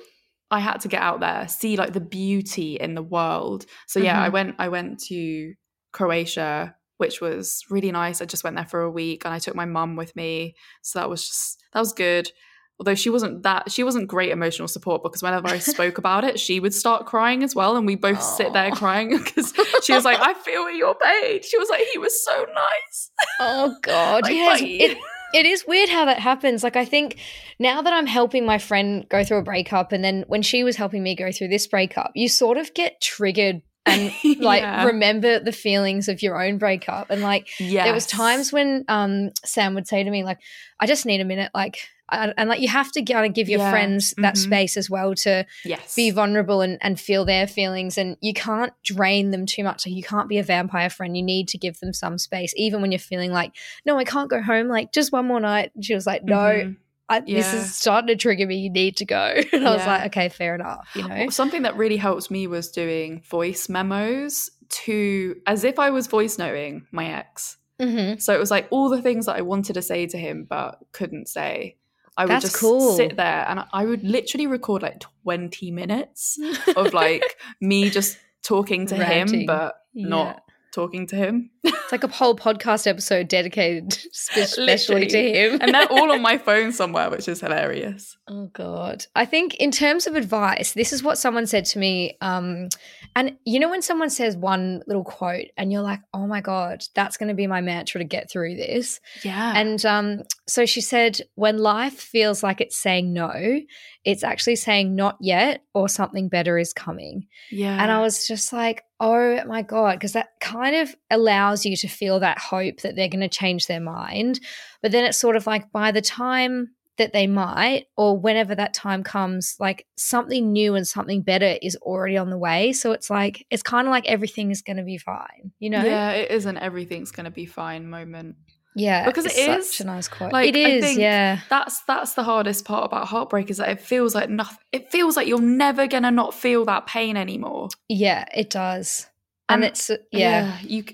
i had to get out there see like the beauty in the world so yeah i Mhm. went i went to croatia which was really nice. I just went there for a week and i took my mum with me. So that was just that was good. Although she wasn't that she wasn't great emotional support because whenever i spoke about it she would start crying as well and we both sit there crying because she was like i feel your pain. She was like he was so nice. Oh God, Like, yes. It, it is weird how that happens. Like I think now that I'm helping my friend go through a breakup, and then when she was helping me go through this breakup, you sort of get triggered and like Yeah. remember the feelings of your own breakup. And like yeah there was times when um Sam would say to me like, "I just need a minute," like. And, and like you have to kind of give your Yeah. friends that Mhm. space as well to yes be vulnerable and, and feel their feelings and you can't drain them too much like you can't be a vampire friend you need to give them some space even when you're feeling like no i can't go home like just one more night and she was like no Mhm. I, this is starting to trigger me you need to go and i was like okay fair enough you know Well, Something that really helped me was doing voice memos to as if I was voice noting my ex. Mhm. So it was like all the things that I wanted to say to him but couldn't say. I would That's just cool. sit there and I would literally record like 20 minutes of like me just talking to Ranting. him but Yeah. not talking to him. it's like a whole podcast episode dedicated especially to him and they're all on my phone somewhere, which is hilarious. Oh God. I think in terms of advice, this is what someone said to me. Um, and you know when someone says one little quote and you're like, oh my God, that's gonna be my mantra to get through this. Yeah. And um, so she said, when life feels like it's saying no, it's actually saying not yet or something better is coming. yeah. And I was just like, oh my God, because that kind of allows you to feel that hope that they're going to change their mind. But then it's sort of like by the time that they might, or whenever that time comes, like something new and something better is already on the way. So it's like, it's kind of like everything is going to be fine, you know? Yeah, it isn't everything's gonna be fine moment. Yeah. Because it's it such a nice quote. like, it I is, think yeah. That's that's the hardest part about heartbreak is that it feels like nothing. It feels like you're never gonna not feel that pain anymore. Yeah, it does. And, And- it's, uh, yeah. you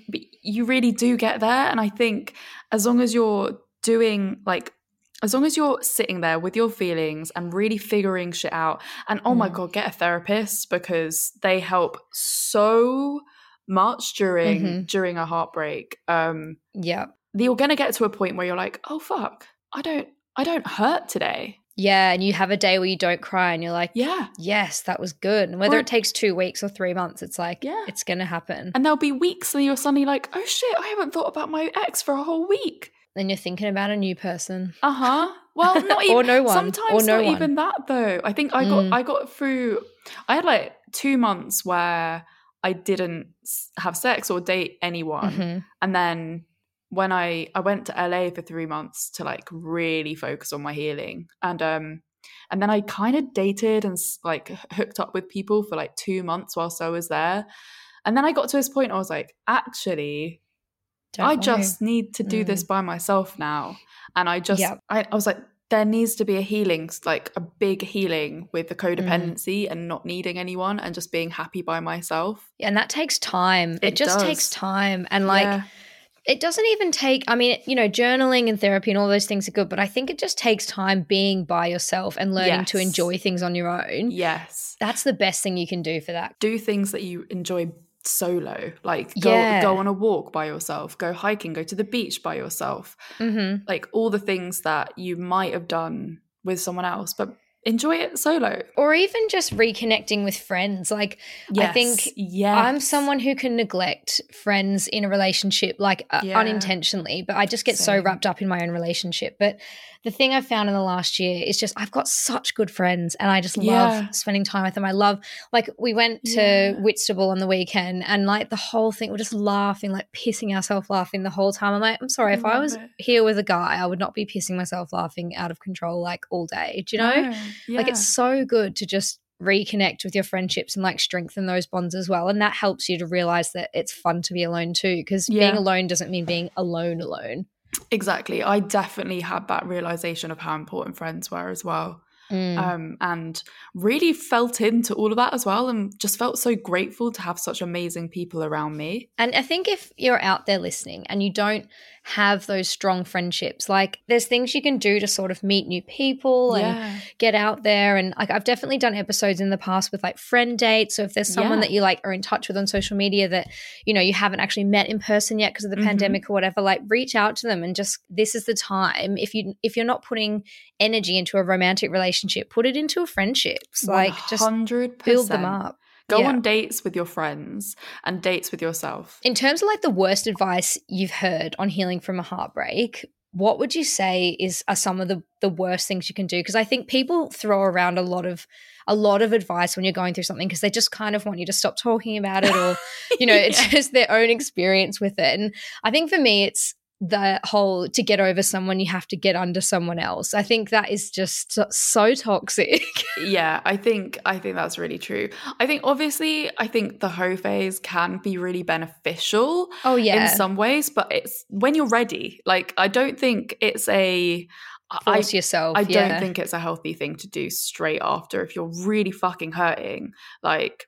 you really do get there, and I think as long as you're doing like. As long as you're sitting there with your feelings and really figuring shit out, and oh my Mm. god, get a therapist because they help so much during Mhm. during a heartbreak. Um, Yeah. You're gonna get to a point where you're like, oh fuck, I don't, I don't hurt today. Yeah. And you have a day where you don't cry and you're like, Yeah, yes, that was good. And whether Or- it takes two weeks or three months, it's like, Yeah. it's going to happen. and there'll be weeks that you're suddenly like, oh shit, I haven't thought about my ex for a whole week. then you're thinking about a new person. Uh huh. Well, not even Or no one. Sometimes Or no not one. even that though. I think I got Mm. I got through I had like two months where I didn't have sex or date anyone, Mhm. and then when I I went to LA for three months to like really focus on my healing, and um, and then I kind of dated and like hooked up with people for like two months whilst I was there, and then I got to this point I was like, actually, Don't I just need to do this by myself now. And I just, Yep. I, I was like, there needs to be a healing, like a big healing with the Mm. codependency and not needing anyone and just being happy by myself. Yeah, and that takes time. It, It just does. takes time. And like, Yeah. It doesn't even take, I mean, you know, journaling and therapy and all those things are good, but I think it just takes time being by yourself and learning to enjoy things on your own. yes. That's the best thing you can do for that. Do things that you enjoy solo, like go, Yeah. go on a walk by yourself, go hiking, go to the beach by yourself, hmm like all the things that you might have done with someone else, but enjoy it solo. Or even just reconnecting with friends. Like, I think yes. I'm someone who can neglect friends in a relationship like uh, Yeah. unintentionally, but I just get so wrapped up in my own relationship. But the thing I've found in the last year is just I've got such good friends and I just love Yeah. spending time with them. I love like we went to Yeah. Whitstable on the weekend and like the whole thing we're just laughing, like pissing ourselves laughing the whole time. I'm like, I'm sorry, if I was it. here with a guy, I would not be pissing myself laughing out of control like all day. Do you know? No, Like it's so good to just reconnect with your friendships and like strengthen those bonds as well. And that helps you to realize that it's fun to be alone too. Because being alone doesn't mean being alone alone. Exactly. I definitely had that realization of how important friends were as well. Mm. Um, and really felt into all of that as well and just felt so grateful to have such amazing people around me. And I think if you're out there listening and you don't have those strong friendships, like there's things you can do to sort of meet new people and get out there. And like I've definitely done episodes in the past with like friend dates. So if there's someone Yeah. that you like are in touch with on social media that, you know, you haven't actually met in person yet because of the Mhm. pandemic or whatever, like reach out to them and just this is the time. If you if you're not putting energy into a romantic relationship, put it into a friendships. Like just 100%. build them up. Go Yeah. on dates with your friends and dates with yourself. In terms of like the worst advice you've heard on healing from a heartbreak, what would you say is are some of the the worst things you can do? Because I think people throw around a lot of a lot of advice when you're going through something because they just kind of want you to stop talking about it or you know it's just their own experience with it. And I think for me it's the whole to get over someone you have to get under someone else. I think that is just so, toxic. yeah, I think I think that's really true. I think obviously I think the hoe phase can be really beneficial oh yeah. in some ways, but it's when you're ready. Like I don't think it's a I- Force yourself. I yeah. don't think it's a healthy thing to do straight after if you're really fucking hurting. Like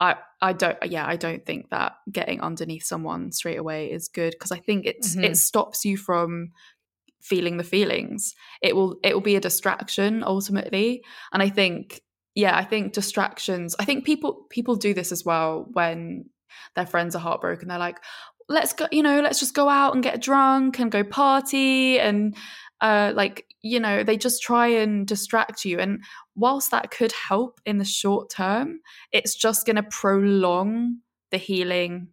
I I don't yeah, I don't think that getting underneath someone straight away is good because I think it's Mhm. it stops you from feeling the feelings. It will it will be a distraction ultimately. And I think yeah, I think distractions. I think people people do this as well when their friends are heartbroken. They're like, let's go, you know, let's just go out and get drunk and go party and uh like, you know, they just try and distract you. And whilst that could help in the short term, it's just gonna prolong the healing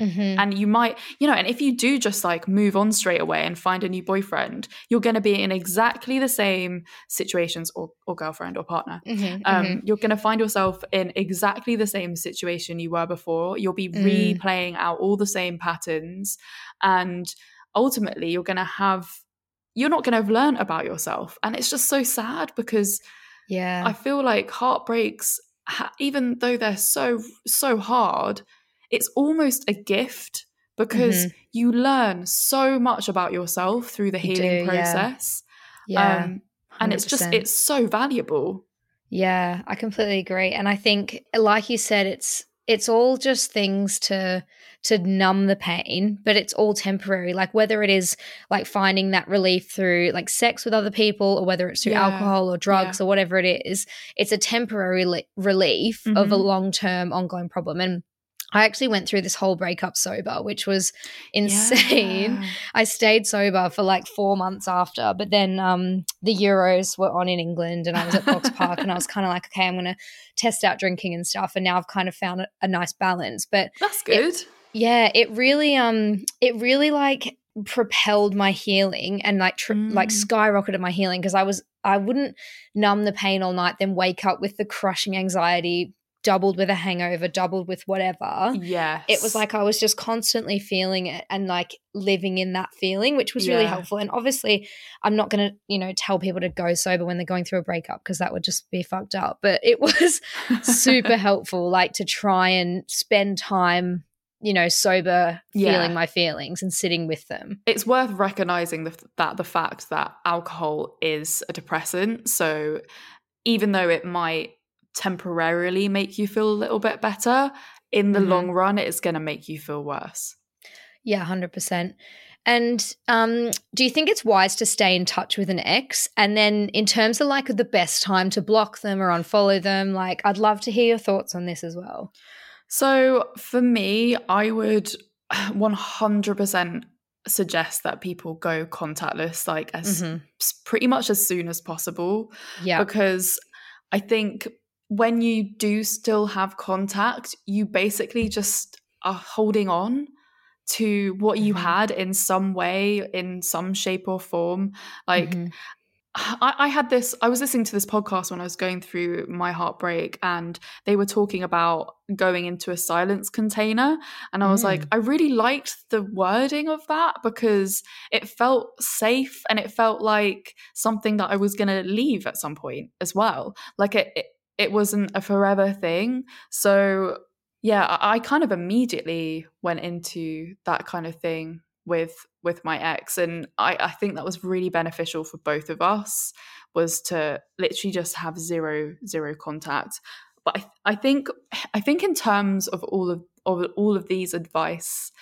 Mhm. and you might you know and if you do just like move on straight away and find a new boyfriend you're going to be in exactly the same situations or, or girlfriend or partner Mhm, um, mhm. you're going to find yourself in exactly the same situation you were before you'll be Mm. replaying out all the same patterns and ultimately you're going to have you're not going to have learned about yourself and it's just so sad because yeah. I feel like heartbreaks, even though they're so so hard, it's almost a gift because you learn so much about yourself through the Mm-hmm. Healing do, process. yeah. Um, and it's just it's so valuable. Yeah, I completely agree. And I think like you said it's it's all just things to to numb the pain, but it's all temporary. Like whether it is like finding that relief through like sex with other people or whether it's through Yeah, alcohol or drugs or whatever it is, it's a temporary li- relief of a Mhm. long-term ongoing problem. And I actually went through this whole breakup sober, which was insane. Yeah. I stayed sober for like four months after, but then um, the Euros were on in England and I was at Boxpark and I was kind of like, okay, I'm going to test out drinking and stuff. And now I've kind of found a, a nice balance. But That's good. yeah, it really, um, it really like propelled my healing and like tr- like Mm. skyrocketed my healing because I was I wouldn't numb the pain all night then wake up with the crushing anxiety doubled with a hangover doubled with whatever Yeah. it was like I was just constantly feeling it and like living in that feeling, which was really helpful. And obviously, I'm not going to, you know, tell people to go sober when they're going through a breakup because that would just be fucked up. But it was super helpful, like to try and spend time, you know, sober, Yeah. feeling my feelings and sitting with them. it's worth recognizing the, that the fact that alcohol is a depressant. So even though it might temporarily make you feel a little bit better, in the Mhm. long run, it is going to make you feel worse. Yeah, 100%. And um, do you think it's wise to stay in touch with an ex? And then, in terms of like the best time to block them or unfollow them, like I'd love to hear your thoughts on this as well. So for me, I would 100% suggest that people go contactless, like as Mhm. pretty much as soon as possible. Yeah. because I think when you do still have contact, you basically just are holding on to what you Mhm. had in some way, in some shape or form. Like, Mhm. I, I had this, I was listening to this podcast when I was going through my heartbreak, and they were talking about going into a silence container. And I was like, Mm. I really liked the wording of that because it felt safe and it felt like something that I was going to leave at some point as well. Like it, it, it wasn't a forever thing. So, yeah, I, kind of immediately went into that kind of thing with with my ex and I, I think that was really beneficial for both of us was to literally just have zero zero contact but I, I think i think in terms of all of, of all of these advice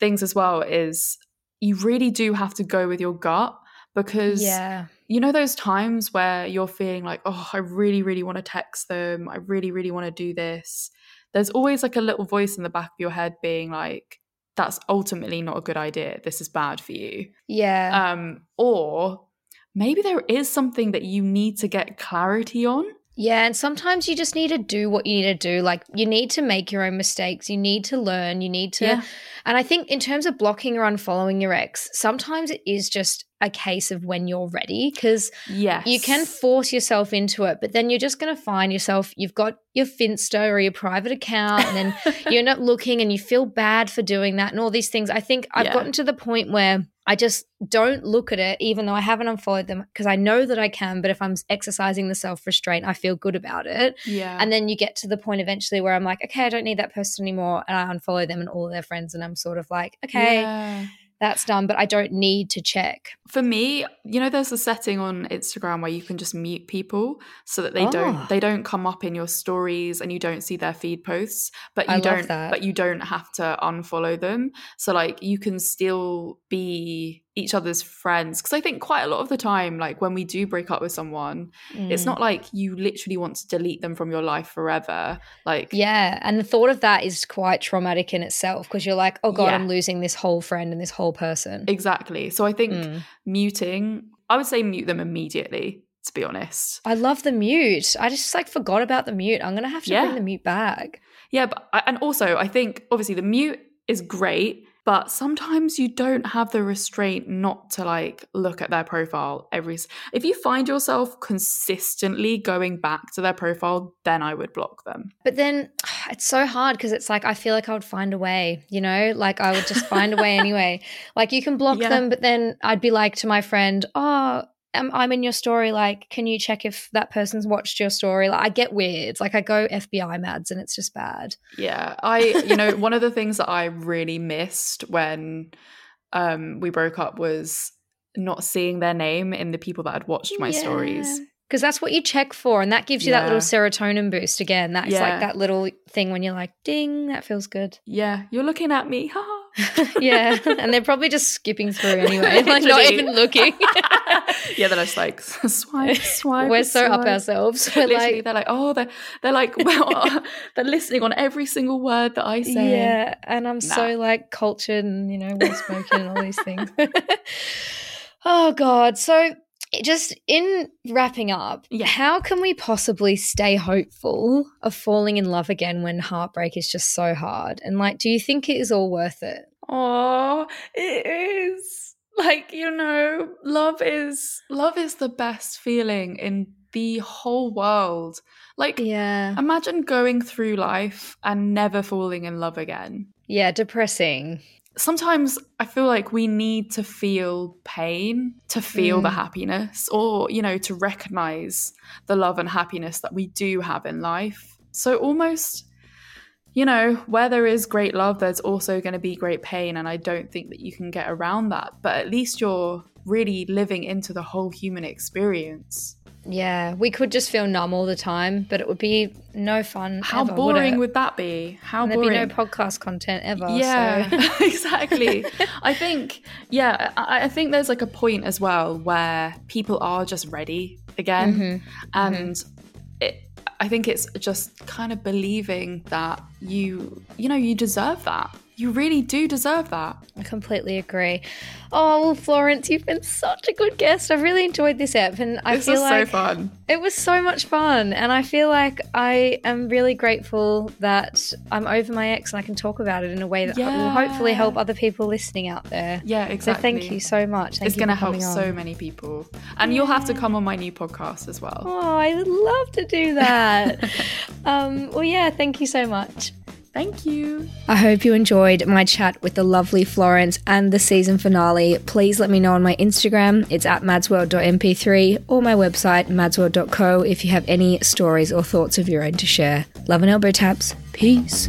things as well is you really do have to go with your gut because Yeah. You know those times where you're feeling like oh i really really want to text them. I really really want to do this. There's always like a little voice in the back of your head being like that's ultimately not a good idea. This is bad for you. Yeah. um or maybe there is something that you need to get clarity on yeah. And sometimes you just need to do what you need to do. Like you need to make your own mistakes. You need to learn. You need to. Yeah. And I think in terms of blocking or unfollowing your ex, sometimes it is just a case of when you're ready because yes you can force yourself into it, but then you're just going to find yourself, you've got your Finsta or your private account, and then you're not looking and you feel bad for doing that and all these things. I think I've Yeah. gotten to the point where I just don't look at it, even though I haven't unfollowed them, because I know that I can. But if I'm exercising the self restraint, I feel good about it. yeah And then you get to the point eventually where I'm like, okay, I don't need that person anymore. And I unfollow them and all their friends. And I'm sort of like, okay, Yeah. That's done, but I don't need to check. for me you know there's a setting on instagram where you can just mute people so that they Oh. don't ah. they don't come up in your stories and you don't see their feed posts but you I don't but you don't have to unfollow them so like you can still be each other's friends because i think quite a lot of the time like when we do break up with someone it's Mm. not like you literally want to delete them from your life forever like Yeah, and the thought of that is quite traumatic in itself because you're like, oh god, Yeah. I'm losing this whole friend and this whole person. exactly so i think Mm. muting i would say mute them immediately to be honest I love the mute. I just like forgot about the mute. I'm gonna have to Yeah. bring the mute back. Yeah, but I- and also I think obviously the mute is great, but sometimes you don't have the restraint not to like look at their profile every. If you find yourself consistently going back to their profile, then I would block them. But then it's so hard because it's like I feel like I would find a way, you know, like I would just find a way anyway. Like you can block Yeah. them, but then I'd be like to my friend, oh. I'm, I'm in your story. Like, can you check if that person's watched your story? Like, I get weird. Like, I go FBI mads, and it's just bad. Yeah, I you know one of the things that I really missed when um we broke up was not seeing their name in the people that had watched my stories. Because that's what you check for. And that gives you that little serotonin boost again. That's Yeah. like that little thing when you're like, ding, that feels good. Yeah, you're looking at me. yeah. and they're probably just skipping through anyway, like not even looking. yeah, they're just like swipe, swipe. We're so up ourselves. We're Literally, like, they're like, oh, they're they're like, well, they're listening on every single word that I say. yeah. And I'm so like cultured and, you know, well spoken and all these things. oh, God. So, just in wrapping up, Yeah. how can we possibly stay hopeful of falling in love again when heartbreak is just so hard? And like, do you think it is all worth it? Oh, it is. Like, you know, love is love is the best feeling in the whole world. Like Yeah. imagine going through life and never falling in love again. Yeah, depressing. Sometimes I feel like we need to feel pain to feel the mm. happiness or, you know, to recognize the love and happiness that we do have in life. So almost you know, where there is great love, there's also going to be great pain. And I don't think that you can get around that. But at least you're really living into the whole human experience. Yeah, we could just feel numb all the time, but it would be no fun. How ever, would boring it? would that be? How And there'd boring. be no podcast content ever. yeah, so- exactly. I think, yeah, I, I think there's like a point as well where people are just ready again. Mm-hmm. And it, I think it's just kind of believing that you, you know, you deserve that. You really do deserve that. I completely agree. Oh, well, Florence, you've been such a good guest. I've really enjoyed this app, and I This feel was like so fun. it was so much fun. And I feel like I am really grateful that I'm over my ex and I can talk about it in a way that ho- will hopefully help other people listening out there. Yeah, exactly. So thank you so much. Thank it's going to help on. so many people. And you'll have to come on my new podcast as well. Oh, I would love to do that. um, well, yeah, thank you so much. Thank you. I hope you enjoyed my chat with the lovely Florence and the season finale. Please let me know on my Instagram. It's at madsworld.mp3 or my website, madsworld.co, if you have any stories or thoughts of your own to share. Love and elbow taps. Peace.